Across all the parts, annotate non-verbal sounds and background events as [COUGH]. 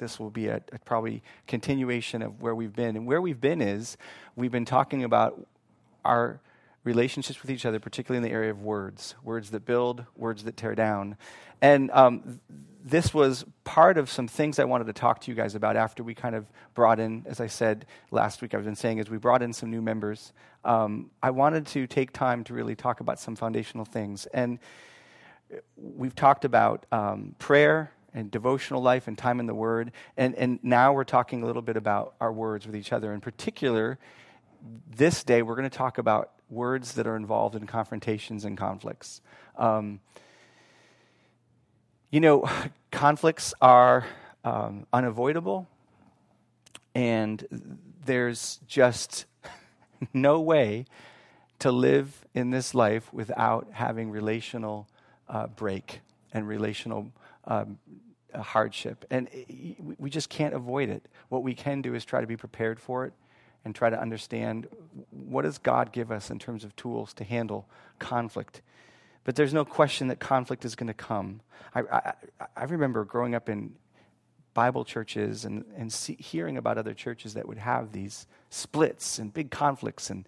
This will be a, a probably continuation of where we've been. And where we've been is we've been talking about our relationships with each other, particularly in the area of words words that build, words that tear down. And um, this was part of some things I wanted to talk to you guys about after we kind of brought in, as I said last week, I've been saying, as we brought in some new members. Um, I wanted to take time to really talk about some foundational things. And we've talked about um, prayer and devotional life and time in the Word. And, and now we're talking a little bit about our words with each other. In particular, this day we're going to talk about words that are involved in confrontations and conflicts. Um, you know, conflicts are um, unavoidable, and there's just [LAUGHS] no way to live in this life without having relational uh, break and relational um, hardship. And we just can't avoid it. What we can do is try to be prepared for it and try to understand what does God give us in terms of tools to handle conflict. But there's no question that conflict is going to come. I, I, I, remember growing up in Bible churches and, and see, hearing about other churches that would have these splits and big conflicts, and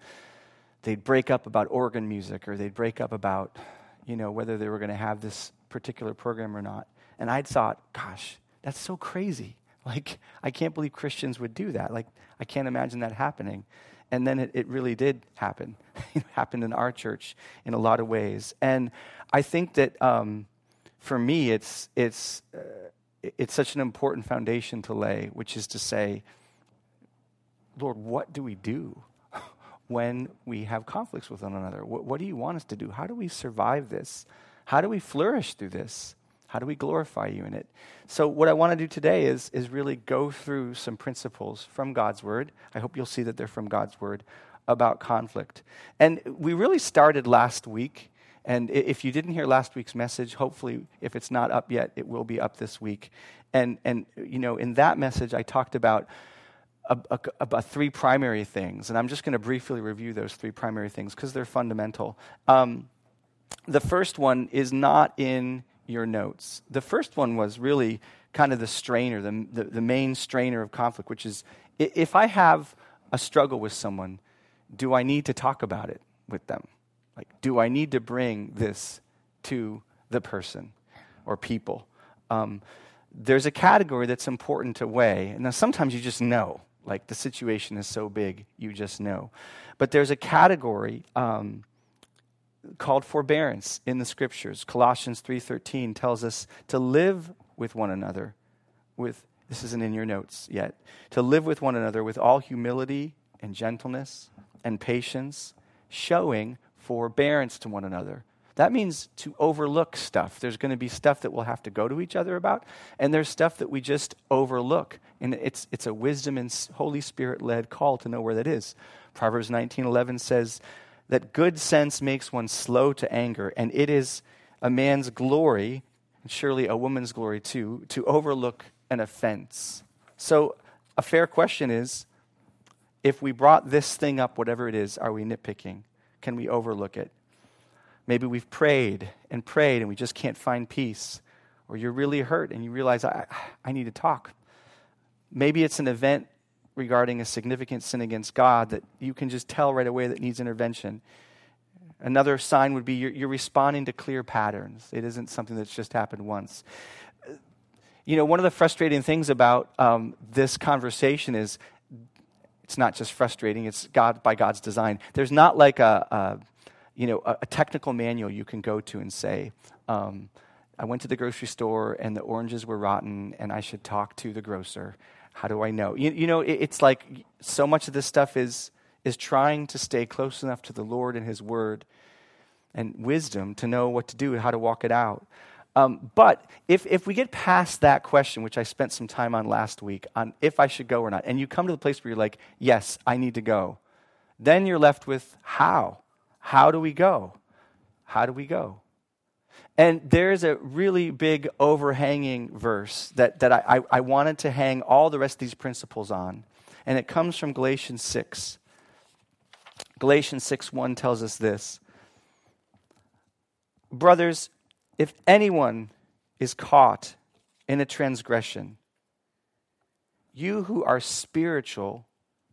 they'd break up about organ music or they'd break up about, you know, whether they were going to have this particular program or not. And I'd thought, gosh, that's so crazy. [LAUGHS] Like, I can't believe Christians would do that. Like, I can't imagine that happening. And then it, it really did happen. [LAUGHS] it happened in our church in a lot of ways. And I think that um, for me, it's, it's, uh, it's such an important foundation to lay, which is to say, Lord, what do we do [LAUGHS] when we have conflicts with one another? What, what do you want us to do? How do we survive this? How do we flourish through this? How do we glorify you in it? So, what I want to do today is, is really go through some principles from God's Word. I hope you'll see that they're from God's Word about conflict. And we really started last week. And if you didn't hear last week's message, hopefully, if it's not up yet, it will be up this week. And, and you know, in that message, I talked about about three primary things. And I'm just going to briefly review those three primary things because they're fundamental. Um, the first one is not in your notes. The first one was really kind of the strainer, the, the, the, main strainer of conflict, which is if I have a struggle with someone, do I need to talk about it with them? Like, do I need to bring this to the person or people? Um, there's a category that's important to weigh. And now sometimes you just know, like the situation is so big, you just know. But there's a category um, called forbearance in the scriptures. Colossians 3:13 tells us to live with one another with this isn't in your notes yet. To live with one another with all humility and gentleness and patience, showing forbearance to one another. That means to overlook stuff. There's going to be stuff that we'll have to go to each other about, and there's stuff that we just overlook. And it's, it's a wisdom and Holy Spirit led call to know where that is. Proverbs 19:11 says, that good sense makes one slow to anger, and it is a man's glory, and surely a woman's glory too, to overlook an offense. So, a fair question is if we brought this thing up, whatever it is, are we nitpicking? Can we overlook it? Maybe we've prayed and prayed and we just can't find peace. Or you're really hurt and you realize, I, I need to talk. Maybe it's an event regarding a significant sin against God that you can just tell right away that needs intervention. Another sign would be you're, you're, responding to clear patterns. It isn't something that's just happened once. You know, one of the frustrating things about um, this conversation is it's not just frustrating, it's God by God's design. There's not like a, a you know, a, technical manual you can go to and say, um, I went to the grocery store and the oranges were rotten and I should talk to the grocer how do I know? You, you know, it, it's like so much of this stuff is, is trying to stay close enough to the Lord and His Word and wisdom to know what to do and how to walk it out. Um, but if, if we get past that question, which I spent some time on last week, on if I should go or not, and you come to the place where you're like, yes, I need to go, then you're left with how? How do we go? How do we go? And there's a really big overhanging verse that, that I, I, I, wanted to hang all the rest of these principles on. And it comes from Galatians 6. Galatians 6 1 tells us this Brothers, if anyone is caught in a transgression, you who are spiritual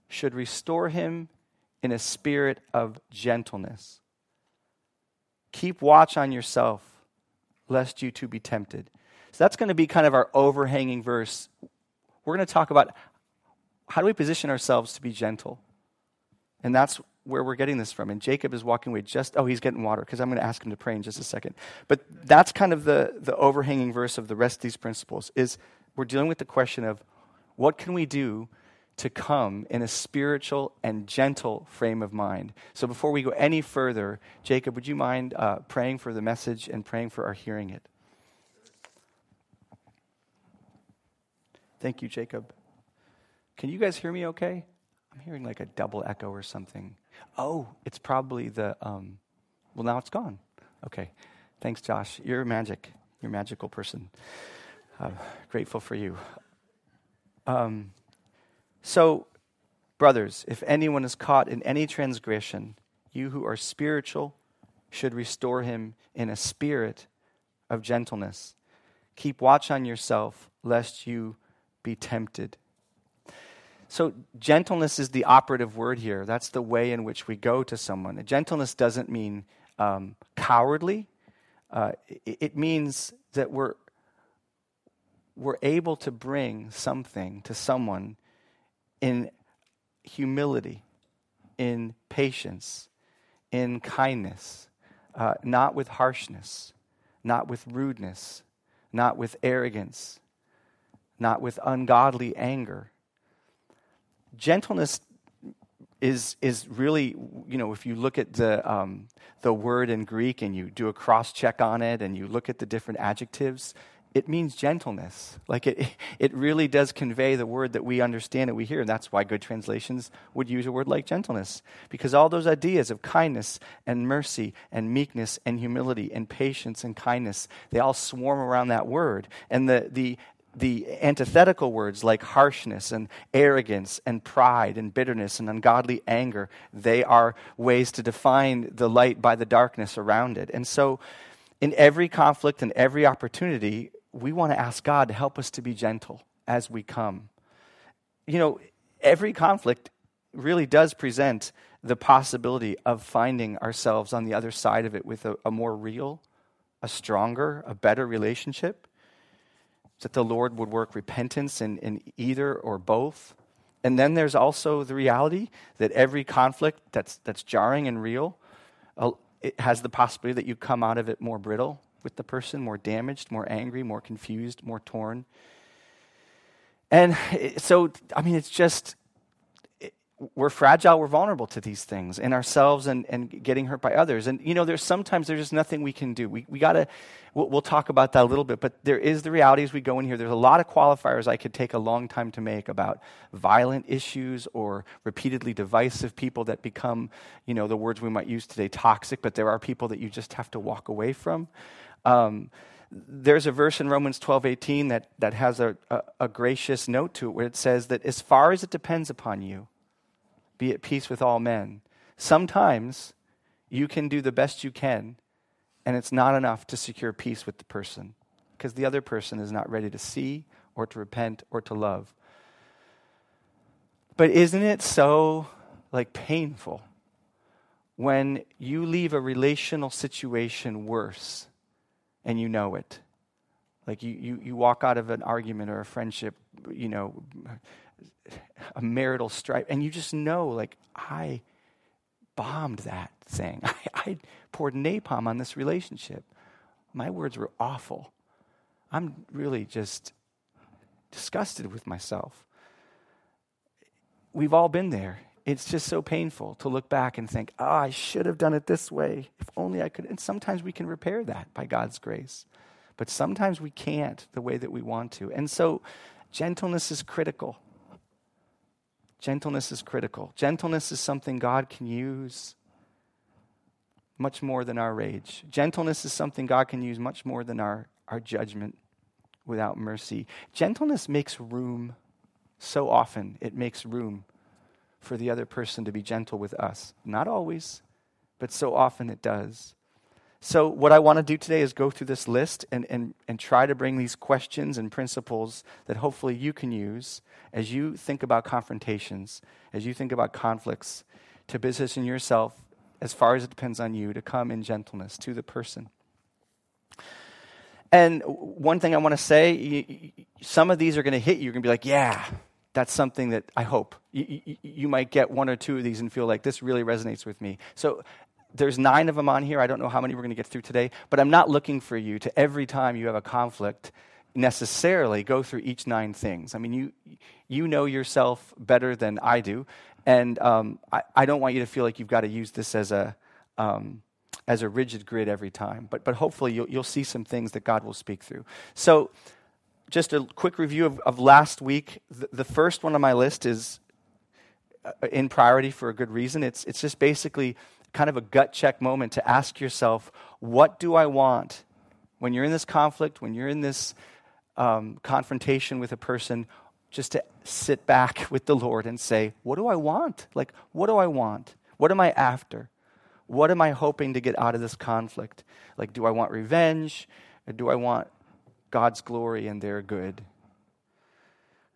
should restore him in a spirit of gentleness. Keep watch on yourself, lest you too be tempted. So that's going to be kind of our overhanging verse. We're going to talk about how do we position ourselves to be gentle? And that's where we're getting this from. And Jacob is walking away just, oh, he's getting water, because I'm going to ask him to pray in just a second. But that's kind of the, the overhanging verse of the rest of these principles is we're dealing with the question of what can we do to come in a spiritual and gentle frame of mind. So before we go any further, Jacob, would you mind uh, praying for the message and praying for our hearing it? Thank you, Jacob. Can you guys hear me okay? I'm hearing like a double echo or something. Oh, it's probably the, um, well, now it's gone. Okay. Thanks, Josh. You're magic. You're a magical person. Uh, grateful for you. Um, so, brothers, if anyone is caught in any transgression, you who are spiritual should restore him in a spirit of gentleness. Keep watch on yourself, lest you be tempted. So, gentleness is the operative word here. That's the way in which we go to someone. Gentleness doesn't mean um, cowardly, uh, it, it means that we're, we're able to bring something to someone in humility, in patience, in kindness, uh, not with harshness, not with rudeness, not with arrogance, not with ungodly anger. Gentleness is is really you know if you look at the um, the word in Greek and you do a cross check on it and you look at the different adjectives, it means gentleness. Like it [LAUGHS] it really does convey the word that we understand and we hear, and that's why good translations would use a word like gentleness because all those ideas of kindness and mercy and meekness and humility and patience and kindness they all swarm around that word, and the the the antithetical words like harshness and arrogance and pride and bitterness and ungodly anger, they are ways to define the light by the darkness around it. And so, in every conflict and every opportunity, we want to ask God to help us to be gentle as we come. You know, every conflict really does present the possibility of finding ourselves on the other side of it with a, a more real, a stronger, a better relationship that the Lord would work repentance in, in either or both. And then there's also the reality that every conflict that's, that's jarring and real, uh, it has the possibility that you come out of it more brittle with the person, more damaged, more angry, more confused, more torn. And so, I mean, it's just, we're fragile, we're vulnerable to these things in ourselves and, and getting hurt by others. And, you know, there's sometimes there's just nothing we can do. We, we got to, we'll, we'll, talk about that a little bit, but there is the reality as we go in here. There's a lot of qualifiers I could take a long time to make about violent issues or repeatedly divisive people that become, you know, the words we might use today, toxic, but there are people that you just have to walk away from. Um, there's a verse in Romans 12, 18 that, that has a, a, a gracious note to it where it says that as far as it depends upon you, be at peace with all men. Sometimes you can do the best you can, and it's not enough to secure peace with the person because the other person is not ready to see or to repent or to love. But isn't it so like painful when you leave a relational situation worse and you know it? Like you, you, you walk out of an argument or a friendship, you know, a marital strife, and you just know, like, I bombed that thing. [LAUGHS] I, I poured napalm on this relationship. My words were awful. I'm really just disgusted with myself. We've all been there. It's just so painful to look back and think, oh, I should have done it this way. If only I could. And sometimes we can repair that by God's grace. But sometimes we can't the way that we want to. And so gentleness is critical. Gentleness is critical. Gentleness is something God can use much more than our rage. Gentleness is something God can use much more than our, our judgment without mercy. Gentleness makes room. So often, it makes room for the other person to be gentle with us. Not always, but so often it does. So, what I want to do today is go through this list and, and, and try to bring these questions and principles that hopefully you can use as you think about confrontations, as you think about conflicts, to position yourself, as far as it depends on you, to come in gentleness to the person. And one thing I want to say some of these are going to hit you. You're going to be like, yeah, that's something that I hope. You, you, you, might get one or two of these and feel like this really resonates with me. So there's nine of them on here. I don't know how many we're going to get through today, but I'm not looking for you to every time you have a conflict necessarily go through each nine things. I mean, you, you know yourself better than I do, and um, I, I, don't want you to feel like you've got to use this as a. Um, as a rigid grid every time. But, but hopefully, you'll, you'll see some things that God will speak through. So, just a quick review of, of last week. The, the first one on my list is uh, in priority for a good reason. It's, it's just basically kind of a gut check moment to ask yourself, what do I want? When you're in this conflict, when you're in this um, confrontation with a person, just to sit back [LAUGHS] with the Lord and say, what do I want? Like, what do I want? What am I after? What am I hoping to get out of this conflict? Like, do I want revenge? Do I want God's glory and their good?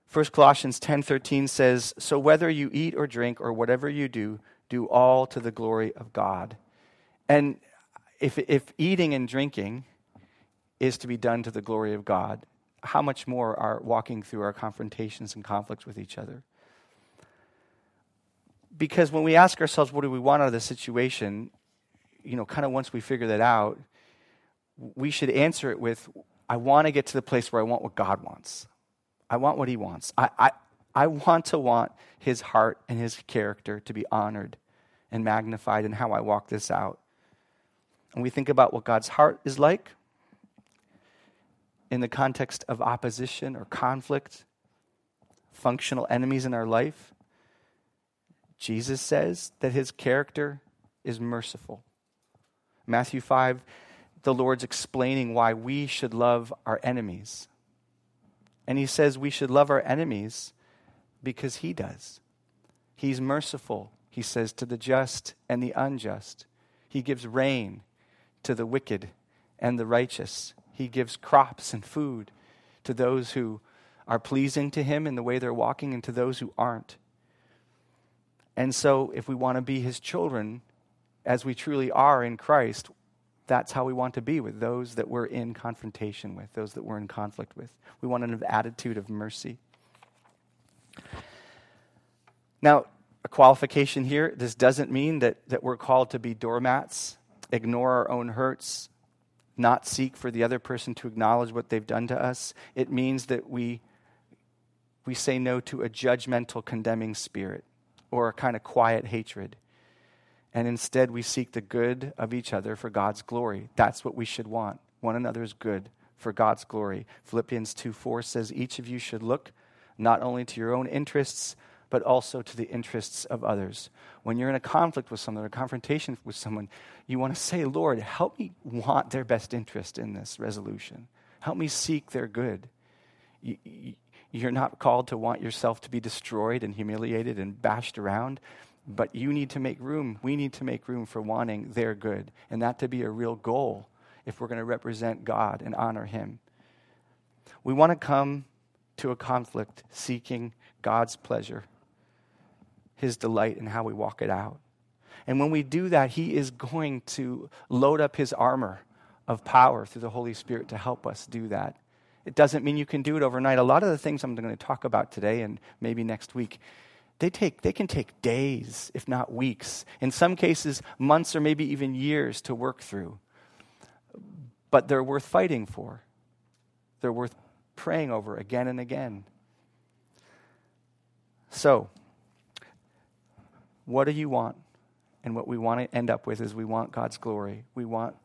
1 Colossians 10:13 says, "So whether you eat or drink or whatever you do, do all to the glory of God." And if if eating and drinking is to be done to the glory of God, how much more are walking through our confrontations and conflicts with each other? because when we ask ourselves, what do we want out of this situation, you know, kind of once we figure that out, we should answer it with, I want to get to the place where I want what God wants. I want what He wants. I, I, I want to want His heart and His character to be honored and magnified in how I walk this out. And we think about what God's heart is like in the context of opposition or conflict, functional enemies in our life. Jesus says that his character is merciful. Matthew 5, the Lord's explaining why we should love our enemies. And he says we should love our enemies because he does. He's merciful, he says, to the just and the unjust. He gives rain to the wicked and the righteous. He gives crops and food to those who are pleasing to him in the way they're walking and to those who aren't. And so, if we want to be his children, as we truly are in Christ, that's how we want to be with those that we're in confrontation with, those that we're in conflict with. We want an attitude of mercy. Now, a qualification here this doesn't mean that, that we're called to be doormats, ignore our own hurts, not seek for the other person to acknowledge what they've done to us. It means that we, we say no to a judgmental, condemning spirit or a kind of quiet hatred. And instead, we seek the good of each other for God's glory. That's what we should want. One another's good for God's glory. Philippians 2 4 says, Each of you should look not only to your own interests, but also to the interests of others. When you're in a conflict with someone, or a confrontation with someone, you want to say, Lord, help me want their best interest in this resolution. Help me seek their good. You, you, you're not called to want yourself to be destroyed and humiliated and bashed around, but you need to make room. We need to make room for wanting their good, and that to be a real goal if we're going to represent God and honor Him. We want to come to a conflict seeking God's pleasure, His delight, and how we walk it out. And when we do that, He is going to load up His armor of power through the Holy Spirit to help us do that. It doesn't mean you can do it overnight. A lot of the things I'm going to talk about today and maybe next week, they, take, they can take days, if not weeks. In some cases, months or maybe even years to work through. But they're worth fighting for, they're worth praying over again and again. So, what do you want? And what we want to end up with is we want God's glory. We want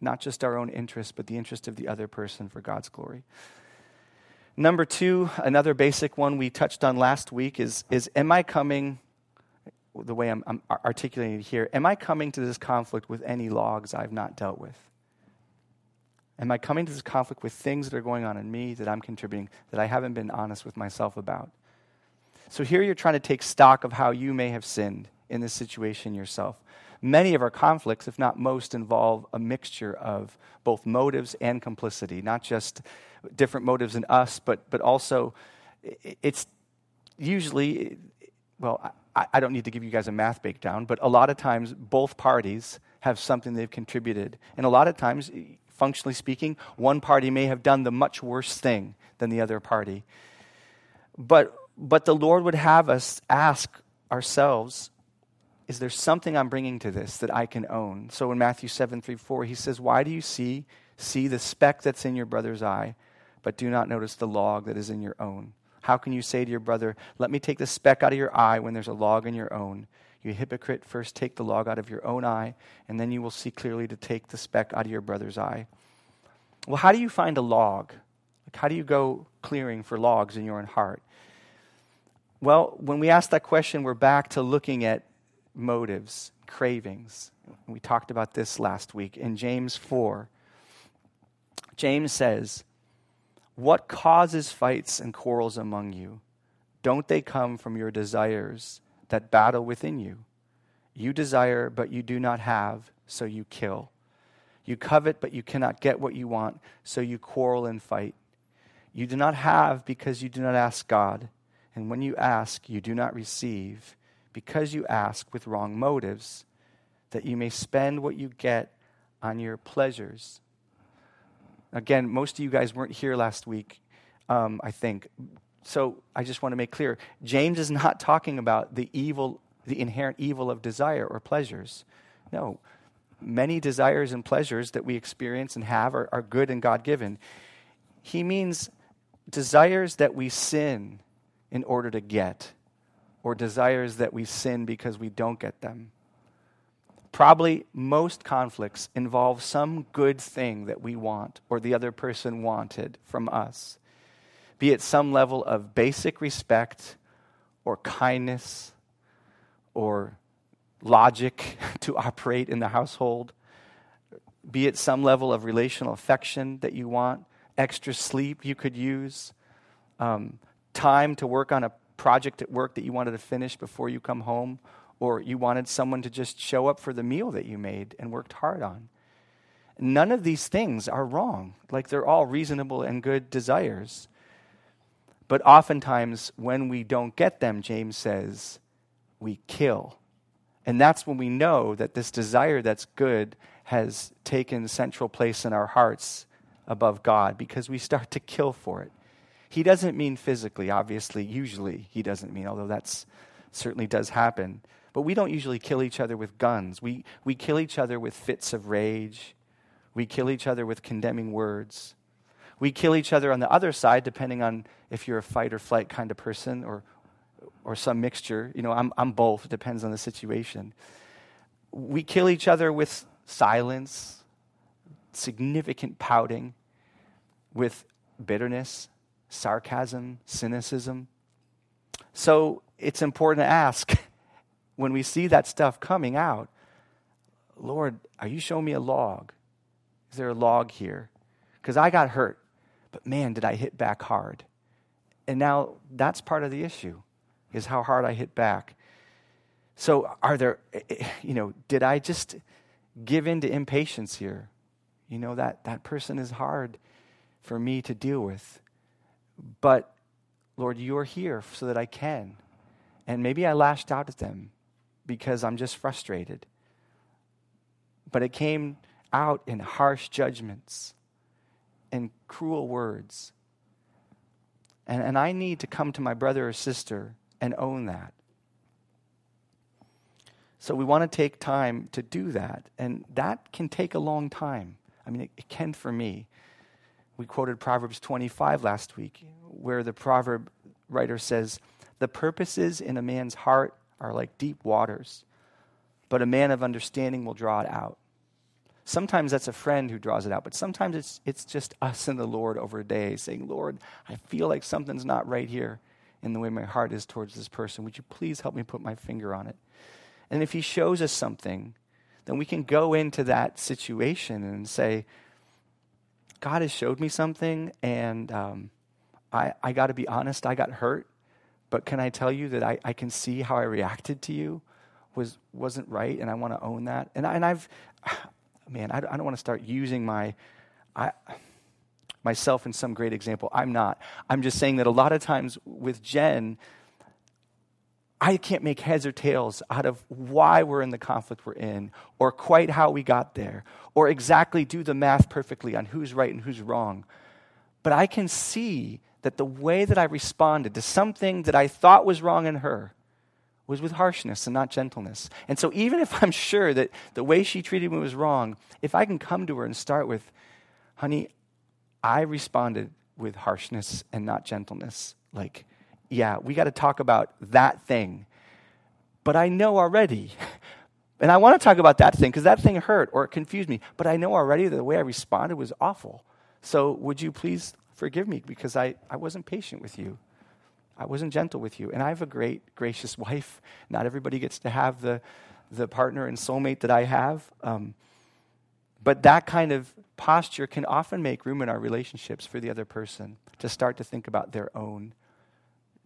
not just our own interest, but the interest of the other person for God's glory. Number two, another basic one we touched on last week is, is Am I coming, the way I'm, I'm articulating it here, am I coming to this conflict with any logs I've not dealt with? Am I coming to this conflict with things that are going on in me that I'm contributing that I haven't been honest with myself about? So here you're trying to take stock of how you may have sinned in this situation yourself. Many of our conflicts, if not most, involve a mixture of both motives and complicity, not just different motives in us, but, but also it's usually, well, I, I don't need to give you guys a math breakdown, but a lot of times both parties have something they've contributed. And a lot of times, functionally speaking, one party may have done the much worse thing than the other party. But, but the Lord would have us ask ourselves, is there something I'm bringing to this that I can own? So in Matthew 7 3 4, he says, Why do you see, see the speck that's in your brother's eye, but do not notice the log that is in your own? How can you say to your brother, Let me take the speck out of your eye when there's a log in your own? You hypocrite, first take the log out of your own eye, and then you will see clearly to take the speck out of your brother's eye. Well, how do you find a log? Like, how do you go clearing for logs in your own heart? Well, when we ask that question, we're back to looking at motives, cravings. We talked about this last week in James 4. James says, what causes fights and quarrels among you? Don't they come from your desires that battle within you? You desire, but you do not have, so you kill. You covet, but you cannot get what you want, so you quarrel and fight. You do not have because you do not ask God. And when you ask, you do not receive because you ask with wrong motives, that you may spend what you get on your pleasures Again, most of you guys weren't here last week, um, I think. So I just want to make clear James is not talking about the evil, the inherent evil of desire or pleasures. No. Many desires and pleasures that we experience and have are, are good and God given. He means desires that we sin in order to get, or desires that we sin because we don't get them. Probably most conflicts involve some good thing that we want or the other person wanted from us, be it some level of basic respect or kindness or logic [LAUGHS] to operate in the household, be it some level of relational affection that you want, extra sleep you could use, um, time to work on a project at work that you wanted to finish before you come home or you wanted someone to just show up for the meal that you made and worked hard on. None of these things are wrong. Like they're all reasonable and good desires. But oftentimes, when we don't get them, James says, we kill. And that's when we know that this desire that's good has taken central place in our hearts above God because we start to kill for it. He doesn't mean physically, obviously, usually he doesn't mean, although that certainly does happen. But we don't usually kill each other with guns. We, we kill each other with fits of rage. We kill each other with condemning words. We kill each other on the other side, depending on if you're a fight or flight kind of person or, or some mixture. You know, I'm, I'm both, it depends on the situation. We kill each other with silence, significant pouting, with bitterness, sarcasm, cynicism. So it's important to ask [LAUGHS] when we see that stuff coming out, Lord, are you showing me a log? Is there a log here? Because I got hurt, but man, did I hit back hard. And now that's part of the issue, is how hard I hit back. So, are there, [LAUGHS] you know, did I just give in to impatience here? You know, that, that person is hard for me to deal with. But, Lord, you're here so that I can. And maybe I lashed out at them because I'm just frustrated. But it came out in harsh judgments and cruel words. And, and I need to come to my brother or sister and own that. So we want to take time to do that. And that can take a long time. I mean, it, it can for me. We quoted Proverbs 25 last week, where the proverb writer says, The purposes in a man's heart are like deep waters, but a man of understanding will draw it out. Sometimes that's a friend who draws it out, but sometimes it's, it's just us and the Lord over a day saying, Lord, I feel like something's not right here in the way my heart is towards this person. Would you please help me put my finger on it? And if He shows us something, then we can go into that situation and say, God has showed me something, and um, I, I got to be honest, I got hurt. But can I tell you that I, I can see how I reacted to you was, wasn't right, and I want to own that. And, I, and I've, [SIGHS] man, I, I don't want to start using my, I, myself in some great example. I'm not. I'm just saying that a lot of times with Jen, I can't make heads or tails out of why we're in the conflict we're in, or quite how we got there, or exactly do the math perfectly on who's right and who's wrong. But I can see that the way that I responded to something that I thought was wrong in her was with harshness and not gentleness. And so, even if I'm sure that the way she treated me was wrong, if I can come to her and start with, honey, I responded with harshness and not gentleness. Like, yeah, we got to talk about that thing. But I know already, [LAUGHS] and I want to talk about that thing because that thing hurt or it confused me, but I know already that the way I responded was awful. So, would you please forgive me because I, I wasn't patient with you? I wasn't gentle with you. And I have a great, gracious [LAUGHS] wife. Not everybody gets to have the, the partner and soulmate that I have. Um, but that kind of posture can often make room in our relationships for the other person to start to think about their own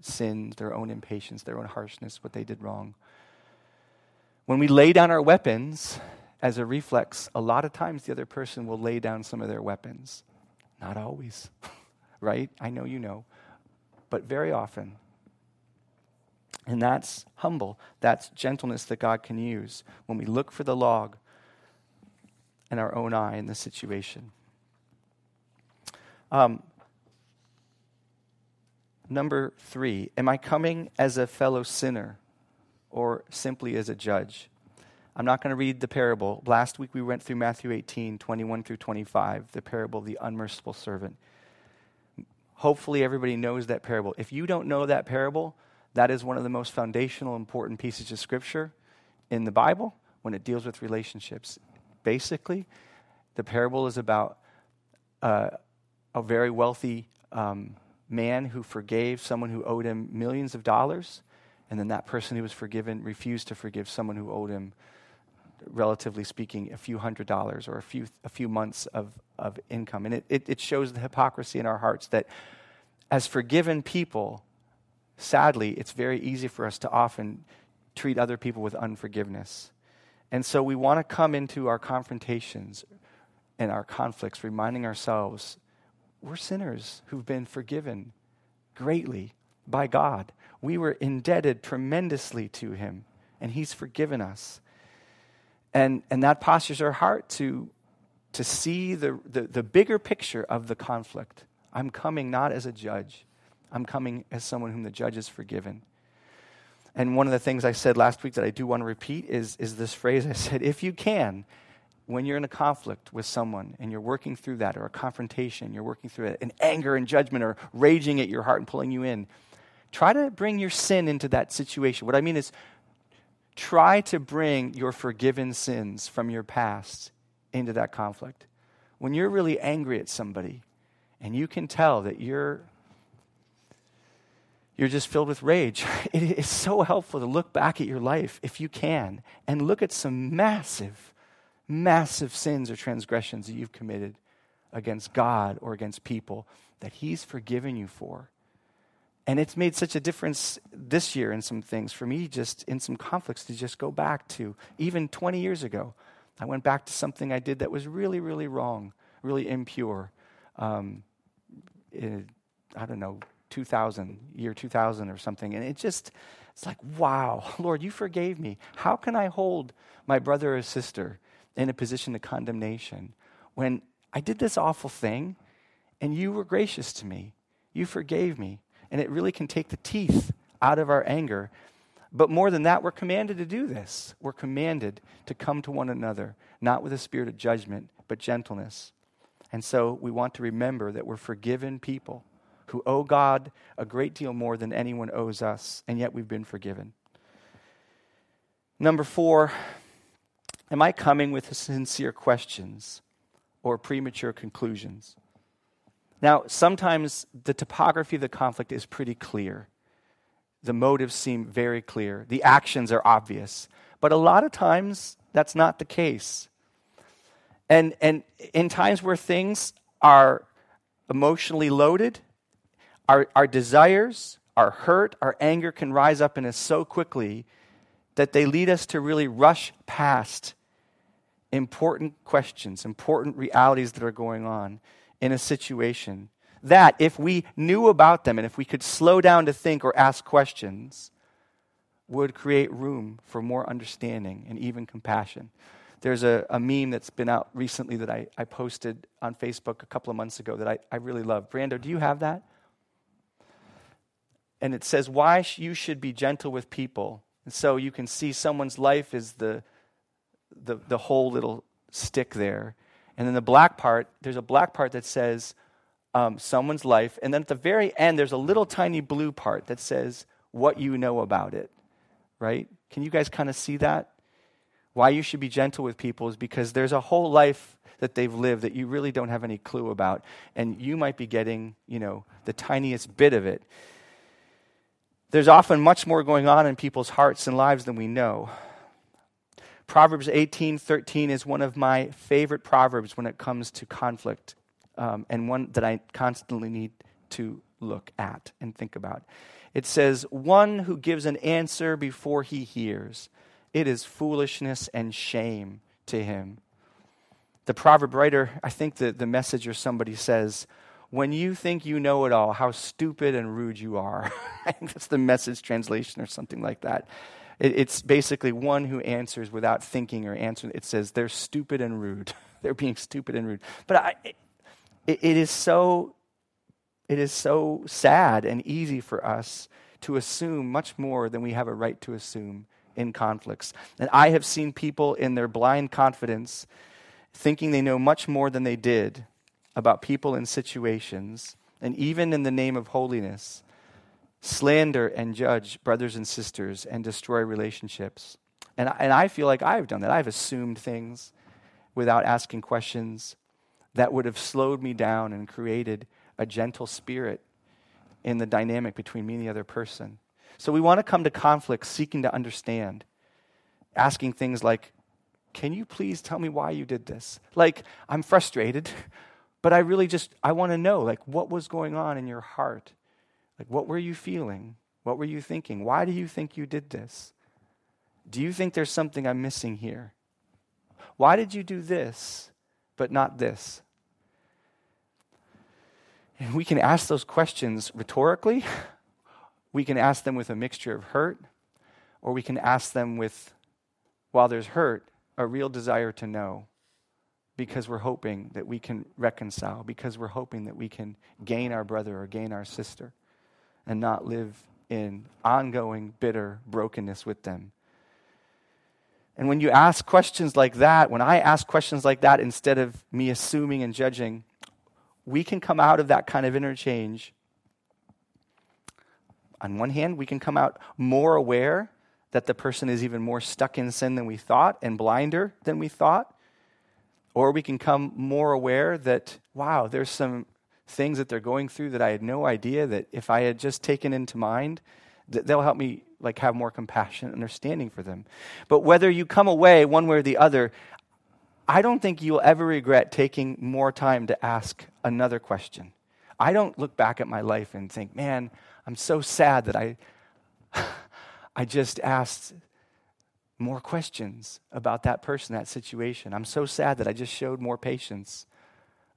sins, their own impatience, their own harshness, what they did wrong. When we lay down our weapons, as a reflex, a lot of times the other person will lay down some of their weapons. Not always, [LAUGHS] right? I know you know but very often. And that's humble. That's gentleness that God can use when we look for the log in our own eye in the situation. Um, number three, am I coming as a fellow sinner or simply as a judge? I'm not going to read the parable. Last week we went through Matthew 18, 21 through 25, the parable of the unmerciful servant. Hopefully, everybody knows that parable. If you don't know that parable, that is one of the most foundational, important pieces of scripture in the Bible when it deals with relationships. Basically, the parable is about uh, a very wealthy um, man who forgave someone who owed him millions of dollars, and then that person who was forgiven refused to forgive someone who owed him, relatively speaking, a few hundred dollars or a few, a few months of, of income. And it, it, it shows the hypocrisy in our hearts that as forgiven people, sadly, it's very easy for us to often treat other people with unforgiveness. And so we want to come into our confrontations and our conflicts reminding ourselves we're sinners who've been forgiven greatly by God. We were indebted tremendously to Him, and He's forgiven us. And, and that postures our heart to to see the, the, the bigger picture of the conflict. I'm coming not as a judge, I'm coming as someone whom the judge has forgiven. And one of the things I said last week that I do want to repeat is, is this phrase I said, if you can, when you're in a conflict with someone and you're working through that, or a confrontation, you're working through it, and anger and judgment are raging at your heart and pulling you in, try to bring your sin into that situation. What I mean is, try to bring your forgiven sins from your past into that conflict. When you're really angry at somebody and you can tell that you're you're just filled with rage. [LAUGHS] It is so helpful to look back at your life if you can and look at some massive massive sins or transgressions that you've committed against God or against people that he's forgiven you for. And it's made such a difference this year in some things for me, just in some conflicts, to just go back to even 20 years ago. I went back to something I did that was really, really wrong, really impure. Um, in, I don't know, 2000, year 2000 or something. And it just, it's like, wow, [LAUGHS] Lord, you forgave me. How can I hold my brother or sister in a position of condemnation when I did this awful thing and you were gracious to me? You forgave me. And it really can take the teeth out of our anger but more than that, we're commanded to do this. We're commanded to come to one another, not with a spirit of judgment, but gentleness. And so we want to remember that we're forgiven people who owe God a great deal more than anyone owes us, and yet we've been forgiven. Number four, am I coming with sincere questions or premature conclusions? Now, sometimes the topography of the conflict is pretty clear the motives seem very clear, the actions are obvious. But a lot of times, that's not the case. And, and in times where things are emotionally loaded, our, our desires, our hurt, our anger can rise up in us so quickly that they lead us to really rush past important questions, important realities that are going on in a situation. That if we knew about them and if we could slow down to think or ask questions, would create room for more understanding and even compassion. There's a, a meme that's been out recently that I, I posted on Facebook a couple of months ago that I, I really love. Brando, do you have that? And it says, Why you should be gentle with people. And so you can see someone's life is the, the, the whole little stick there. And then the black part, there's a black part that says um, someone's life. And then at the very end, there's a little tiny blue part that says what you know about it, right? Can you guys kind of see that? Why you should be gentle with people is because there's a whole life that they've lived that you really don't have any clue about. And you might be getting, you know, the tiniest bit of it. There's often much more going on in people's hearts and lives than we know. Proverbs 18:13 is one of my favorite proverbs when it comes to conflict, um, and one that I constantly need to look at and think about. It says, "One who gives an answer before he hears, it is foolishness and shame to him." The proverb writer, I think the, the message or somebody says, when you think you know it all, how stupid and rude you are. [LAUGHS] I think that's the message translation or something like that. It, it's basically one who answers without thinking or answering. It says they're stupid and rude. [LAUGHS] they're being stupid and rude. But I, it, it is so it is so sad and easy for us to assume much more than we have a right to assume in conflicts. And I have seen people in their blind confidence thinking they know much more than they did about people and situations, and even in the name of holiness, slander and judge brothers and sisters and destroy relationships. And, and I feel like I've done that. I've assumed things without asking questions that would have slowed me down and created a gentle spirit in the dynamic between me and the other person. So we want to come to conflict seeking to understand, asking things like, Can you please tell me why you did this? Like, I'm frustrated, [LAUGHS] but I really just, I want to know, like, what was going on in your heart? Like, what were you feeling? What were you thinking? Why do you think you did this? Do you think there's something I'm missing here? Why did you do this, but not this? And we can ask those questions rhetorically, [LAUGHS] we can ask them with a mixture of hurt, or we can ask them with, while there's hurt, a real desire to know because we're hoping that we can reconcile, because we're hoping that we can gain our brother or gain our sister and not live in ongoing, bitter brokenness with them. And when you ask questions like that, when I ask questions like that instead of me assuming and judging, we can come out of that kind of interchange. On one hand, we can come out more aware that the person is even more stuck in sin than we thought and blinder than we thought. Or we can come more aware that, wow, there's some things that they're going through that I had no idea that if I had just taken into mind, that they'll help me like have more compassion and understanding for them. But whether you come away one way or the other, I don't think you'll ever regret taking more time to ask another question. I don't look back at my life and think, man, I'm so sad that I [SIGHS] I just asked more questions about that person, that situation. I'm so sad that I just showed more patience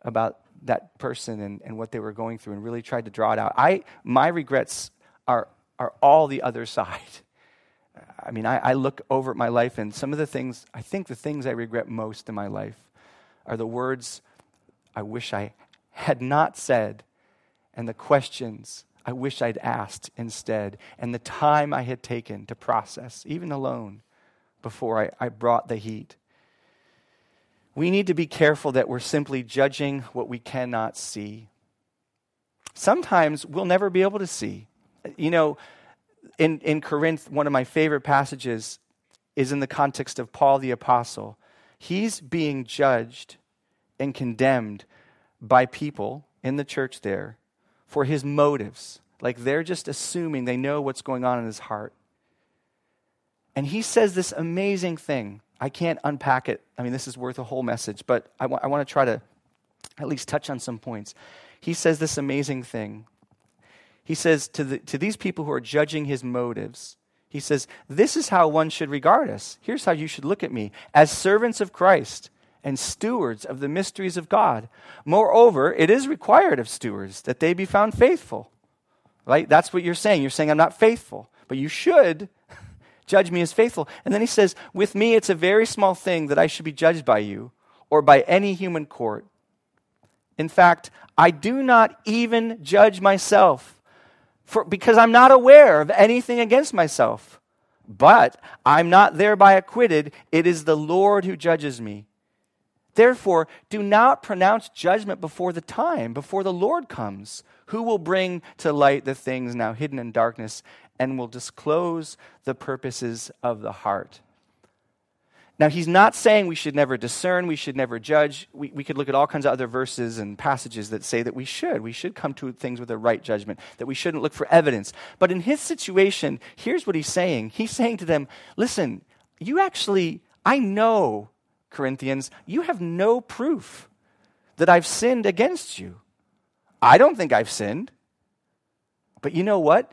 about that person and, and what they were going through and really tried to draw it out. I, my regrets are, are all the other [LAUGHS] side. I mean, I, I look over at my life, and some of the things, I think the things I regret most in my life are the words I wish I had not said, and the questions I wish I'd asked instead, and the time I had taken to process, even alone, before I, I brought the heat we need to be careful that we're simply judging what we cannot see. Sometimes we'll never be able to see. You know, in, in Corinth, one of my favorite passages is in the context of Paul the Apostle. He's being judged and condemned by people in the church there for his motives. Like they're just assuming they know what's going on in his heart. And he says this amazing thing I can't unpack it. I mean, this is worth a whole message, but I, I want to try to at least touch on some points. He says this amazing thing. He says to, the, to these people who are judging his motives, He says, This is how one should regard us. Here's how you should look at me as servants of Christ and stewards of the mysteries of God. Moreover, it is required of stewards that they be found faithful. Right? That's what you're saying. You're saying, I'm not faithful, but you should [LAUGHS] judge me as faithful. And then he says, With me, it's a very small thing that I should be judged by you or by any human court. In fact, I do not even judge myself for, because I'm not aware of anything against myself. But I'm not thereby acquitted. It is the Lord who judges me. Therefore, do not pronounce judgment before the time, before the Lord comes, who will bring to light the things now hidden in darkness and will disclose the purposes of the heart. Now, he's not saying we should never discern, we should never judge. We, we could look at all kinds of other verses and passages that say that we should. We should come to things with a right judgment, that we shouldn't look for evidence. But in his situation, here's what he's saying He's saying to them, listen, you actually, I know, Corinthians, you have no proof that I've sinned against you. I don't think I've sinned. But you know what?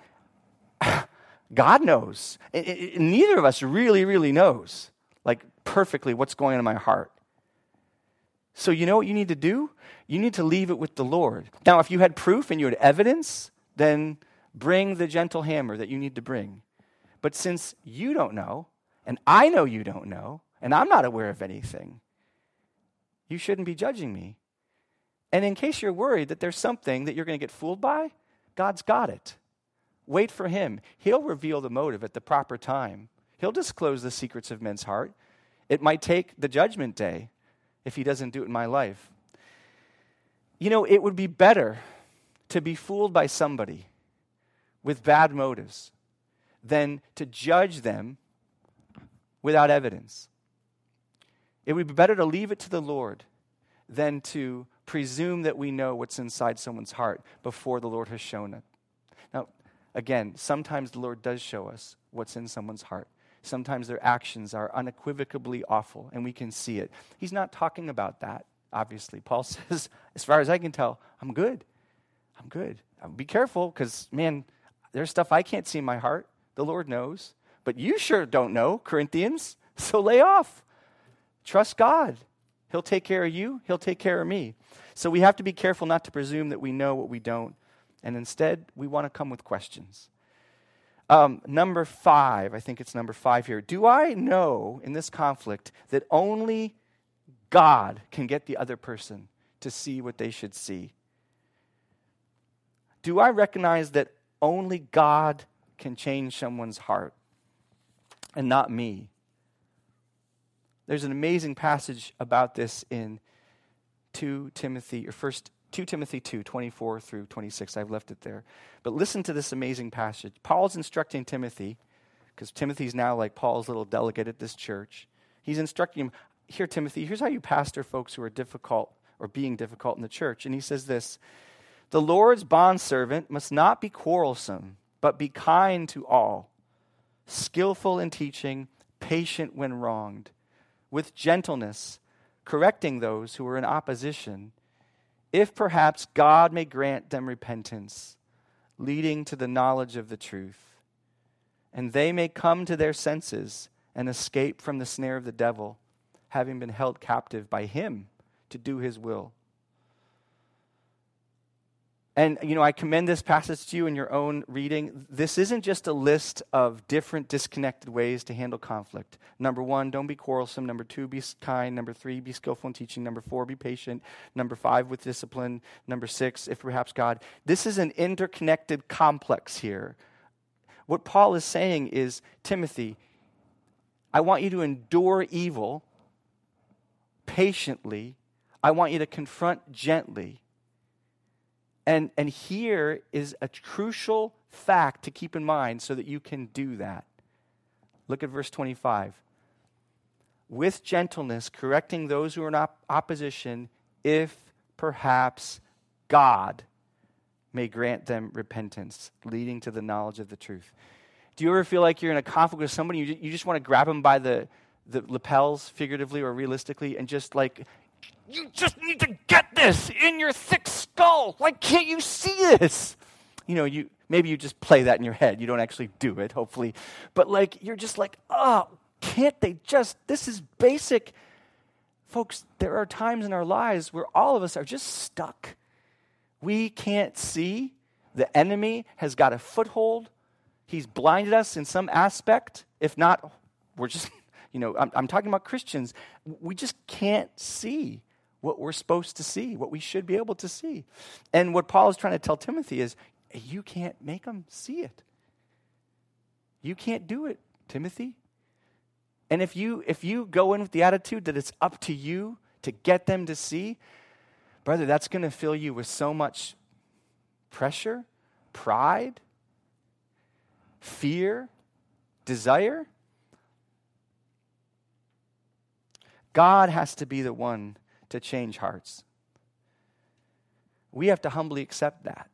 God knows. Neither of us really, really knows like perfectly what's going on in my heart. So, you know what you need to do? You need to leave it with the Lord. Now, if you had proof and you had evidence, then bring the gentle hammer that you need to bring. But since you don't know, and I know you don't know, and I'm not aware of anything, you shouldn't be judging me. And in case you're worried that there's something that you're going to get fooled by, God's got it. Wait for Him. He'll reveal the motive at the proper time. He'll disclose the secrets of men's heart. It might take the judgment day if he doesn't do it in my life. You know, it would be better to be fooled by somebody with bad motives than to judge them without evidence. It would be better to leave it to the Lord than to presume that we know what's inside someone's heart before the Lord has shown it. Again, sometimes the Lord does show us what's in someone's heart. Sometimes their actions are unequivocally awful, and we can see it. He's not talking about that, obviously. Paul [LAUGHS] says, as far as I can tell, I'm good. I'm good. Uh, be careful, because, man, there's stuff I can't see in my heart. The Lord knows. But you sure don't know, Corinthians. [LAUGHS] So lay off. Trust God. He'll take care of you, He'll take care of me. So we have to be careful not to presume that we know what we don't. And instead, we want to come with questions. Um, number five, I think it's number five here. Do I know in this conflict that only God can get the other person to see what they should see? Do I recognize that only God can change someone's heart and not me? There's an amazing passage about this in 2 Timothy, or 1 2 Timothy 2, 24 through 26. I've left it there. But listen to this amazing passage. Paul's instructing Timothy, because Timothy's now like Paul's little delegate at this church. He's instructing him, Here, Timothy, here's how you pastor folks who are difficult or being difficult in the church. And he says this The Lord's bondservant must not be quarrelsome, but be kind to all, skillful in teaching, patient when wronged, with gentleness, correcting those who are in opposition if perhaps God may grant them repentance, leading to the knowledge of the truth, and they may come to their senses and escape from the snare of the devil, having been held captive by him to do his will. And, you know, I commend this passage to you in your own reading. This isn't just a list of different disconnected ways to handle conflict. Number one, don't be quarrelsome. Number two, be kind. Number three, be skillful in teaching. Number four, be patient. Number five, with discipline. Number six, if perhaps God. This is an interconnected complex here. What Paul is saying is Timothy, I want you to endure evil patiently, I want you to confront gently. And, and here is a crucial fact to keep in mind so that you can do that. Look at verse 25. With gentleness, correcting those who are in op- opposition, if perhaps God may grant them repentance, leading to the knowledge of the truth. Do you ever feel like you're in a conflict with somebody, you, you just want to grab them by the, the lapels, figuratively or realistically, and just like you just need to get this in your thick skull. Why can't you see this? You know, you Maybe you just play that in your head. You don't actually do it, hopefully. But like, you're just like, oh, can't they just, this is basic. Folks, there are times in our lives where all of us are just stuck. We can't see. The enemy has got a foothold. He's blinded us in some aspect. If not, we're just, you know, I'm, I'm talking about Christians. We just can't see what we're supposed to see, what we should be able to see. And what Paul is trying to tell Timothy is you can't make them see it. You can't do it, Timothy. And if you if you go in with the attitude that it's up to you to get them to see, brother, that's going to fill you with so much pressure, pride, fear, desire. God has to be the one to change hearts. We have to humbly accept that.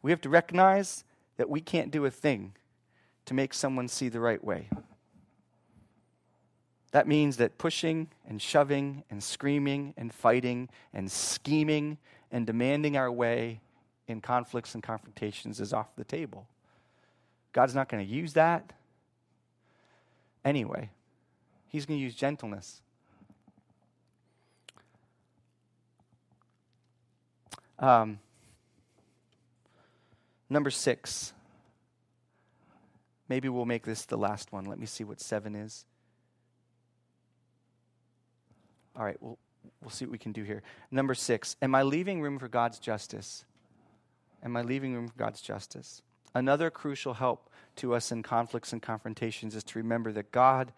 We have to recognize that we can't do a thing to make someone see the right way. That means that pushing and shoving and screaming and fighting and scheming and demanding our way in conflicts and confrontations is off the table. God's not going to use that anyway. He's going to use gentleness. Um, number six. Maybe we'll make this the last one. Let me see what seven is. All right, we'll, we'll see what we can do here. Number six. Am I leaving room for God's justice? Am I leaving room for God's justice? Another crucial help to us in conflicts and confrontations is to remember that God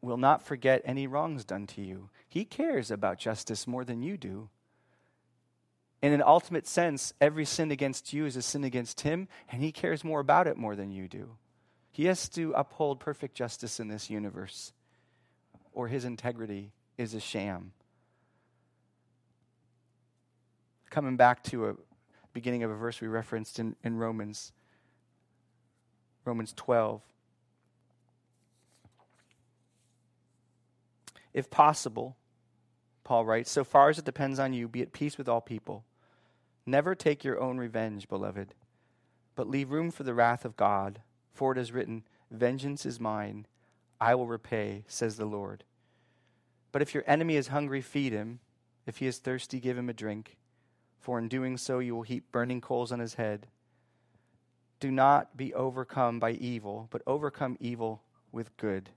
will not forget any wrongs done to you. He cares about justice more than you do. In an ultimate sense, every sin against you is a sin against him, and he cares more about it more than you do. He has to uphold perfect justice in this universe, or his integrity is a sham. Coming back to a beginning of a verse we referenced in, in Romans, Romans 12. If possible, Paul writes, so far as it depends on you, be at peace with all people. Never take your own revenge, beloved, but leave room for the wrath of God, for it is written, Vengeance is mine, I will repay, says the Lord. But if your enemy is hungry, feed him. If he is thirsty, give him a drink, for in doing so you will heap burning coals on his head. Do not be overcome by evil, but overcome evil with good.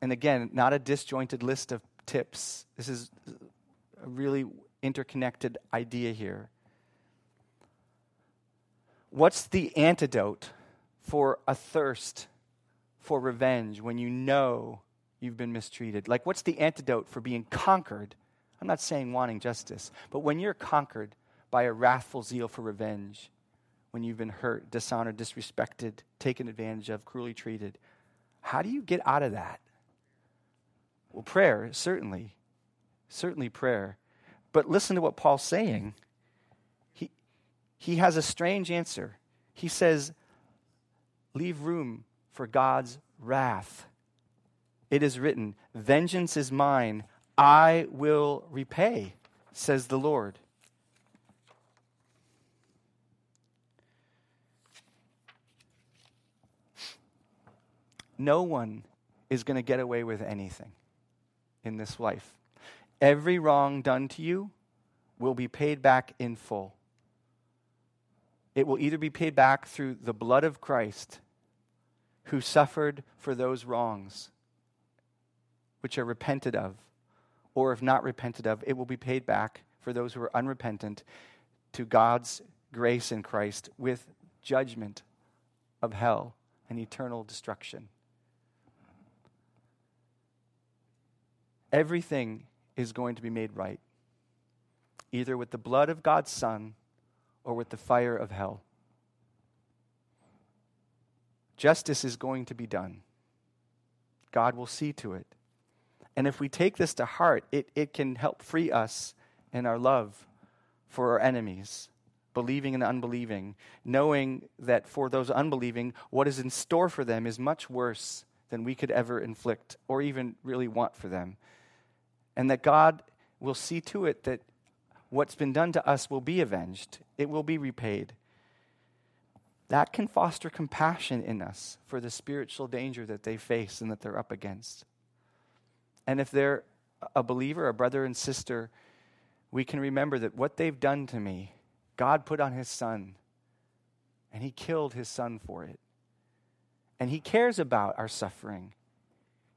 And again, not a disjointed list of tips. This is a really interconnected idea here. What's the antidote for a thirst for revenge when you know you've been mistreated? Like, what's the antidote for being conquered? I'm not saying wanting justice, but when you're conquered by a wrathful zeal for revenge, when you've been hurt, dishonored, disrespected, taken advantage of, cruelly treated, how do you get out of that? Well, prayer, certainly. Certainly prayer. But listen to what Paul's saying. He, he has a strange answer. He says, Leave room for God's wrath. It is written, Vengeance is mine, I will repay, says the Lord. No one is going to get away with anything in this life. Every wrong done to you will be paid back in full. It will either be paid back through the blood of Christ, who suffered for those wrongs, which are repented of, or if not repented of, it will be paid back for those who are unrepentant to God's grace in Christ with judgment of hell and eternal destruction. Everything is going to be made right, either with the blood of God's Son or with the fire of hell. Justice is going to be done. God will see to it. And if we take this to heart, it, it can help free us in our love for our enemies, believing and unbelieving, knowing that for those unbelieving, what is in store for them is much worse than we could ever inflict or even really want for them and that God will see to it that what's been done to us will be avenged, it will be repaid. that can foster compassion in us for the spiritual danger that they face and that they're up against. And if they're a believer, a brother and sister, we can remember that what they've done to me, God put on his son, and he killed his son for it. And he cares about our suffering.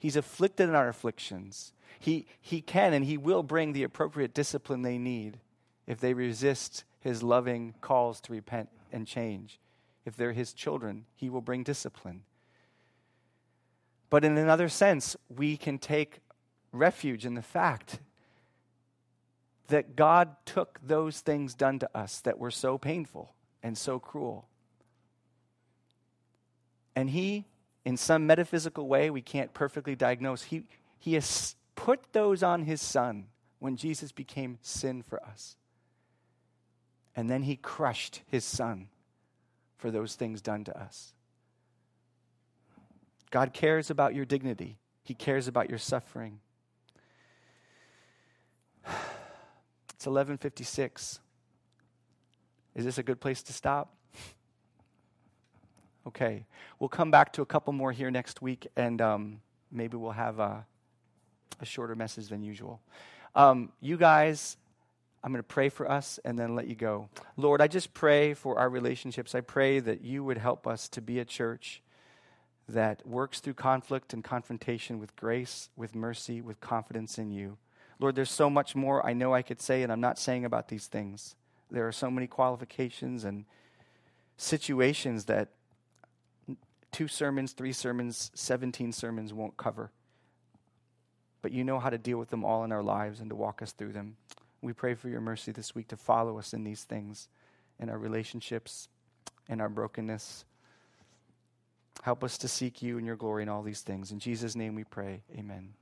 He's afflicted in our afflictions. He, he can and he will bring the appropriate discipline they need if they resist his loving calls to repent and change. If they're his children, he will bring discipline. But in another sense, we can take refuge in the fact that God took those things done to us that were so painful and so cruel. And He, in some metaphysical way we can't perfectly diagnose, He, he has put those on His Son when Jesus became sin for us. And then He crushed His Son for those things done to us. God cares about your dignity, He cares about your suffering. [SIGHS] It's 11:56. Is this a good place to stop? Okay, we'll come back to a couple more here next week, and um, maybe we'll have a, a, shorter message than usual. Um, you guys, I'm going to pray for us and then let you go. Lord, I just pray for our relationships. I pray that you would help us to be a church that works through conflict and confrontation with grace, with mercy, with confidence in you. Lord, there's so much more I know I could say, and I'm not saying about these things. There are so many qualifications and situations that two sermons, three sermons, 17 sermons won't cover. But you know how to deal with them all in our lives and to walk us through them. We pray for your mercy this week to follow us in these things, in our relationships, in our brokenness. Help us to seek you and your glory in all these things. In Jesus' name we pray. Amen.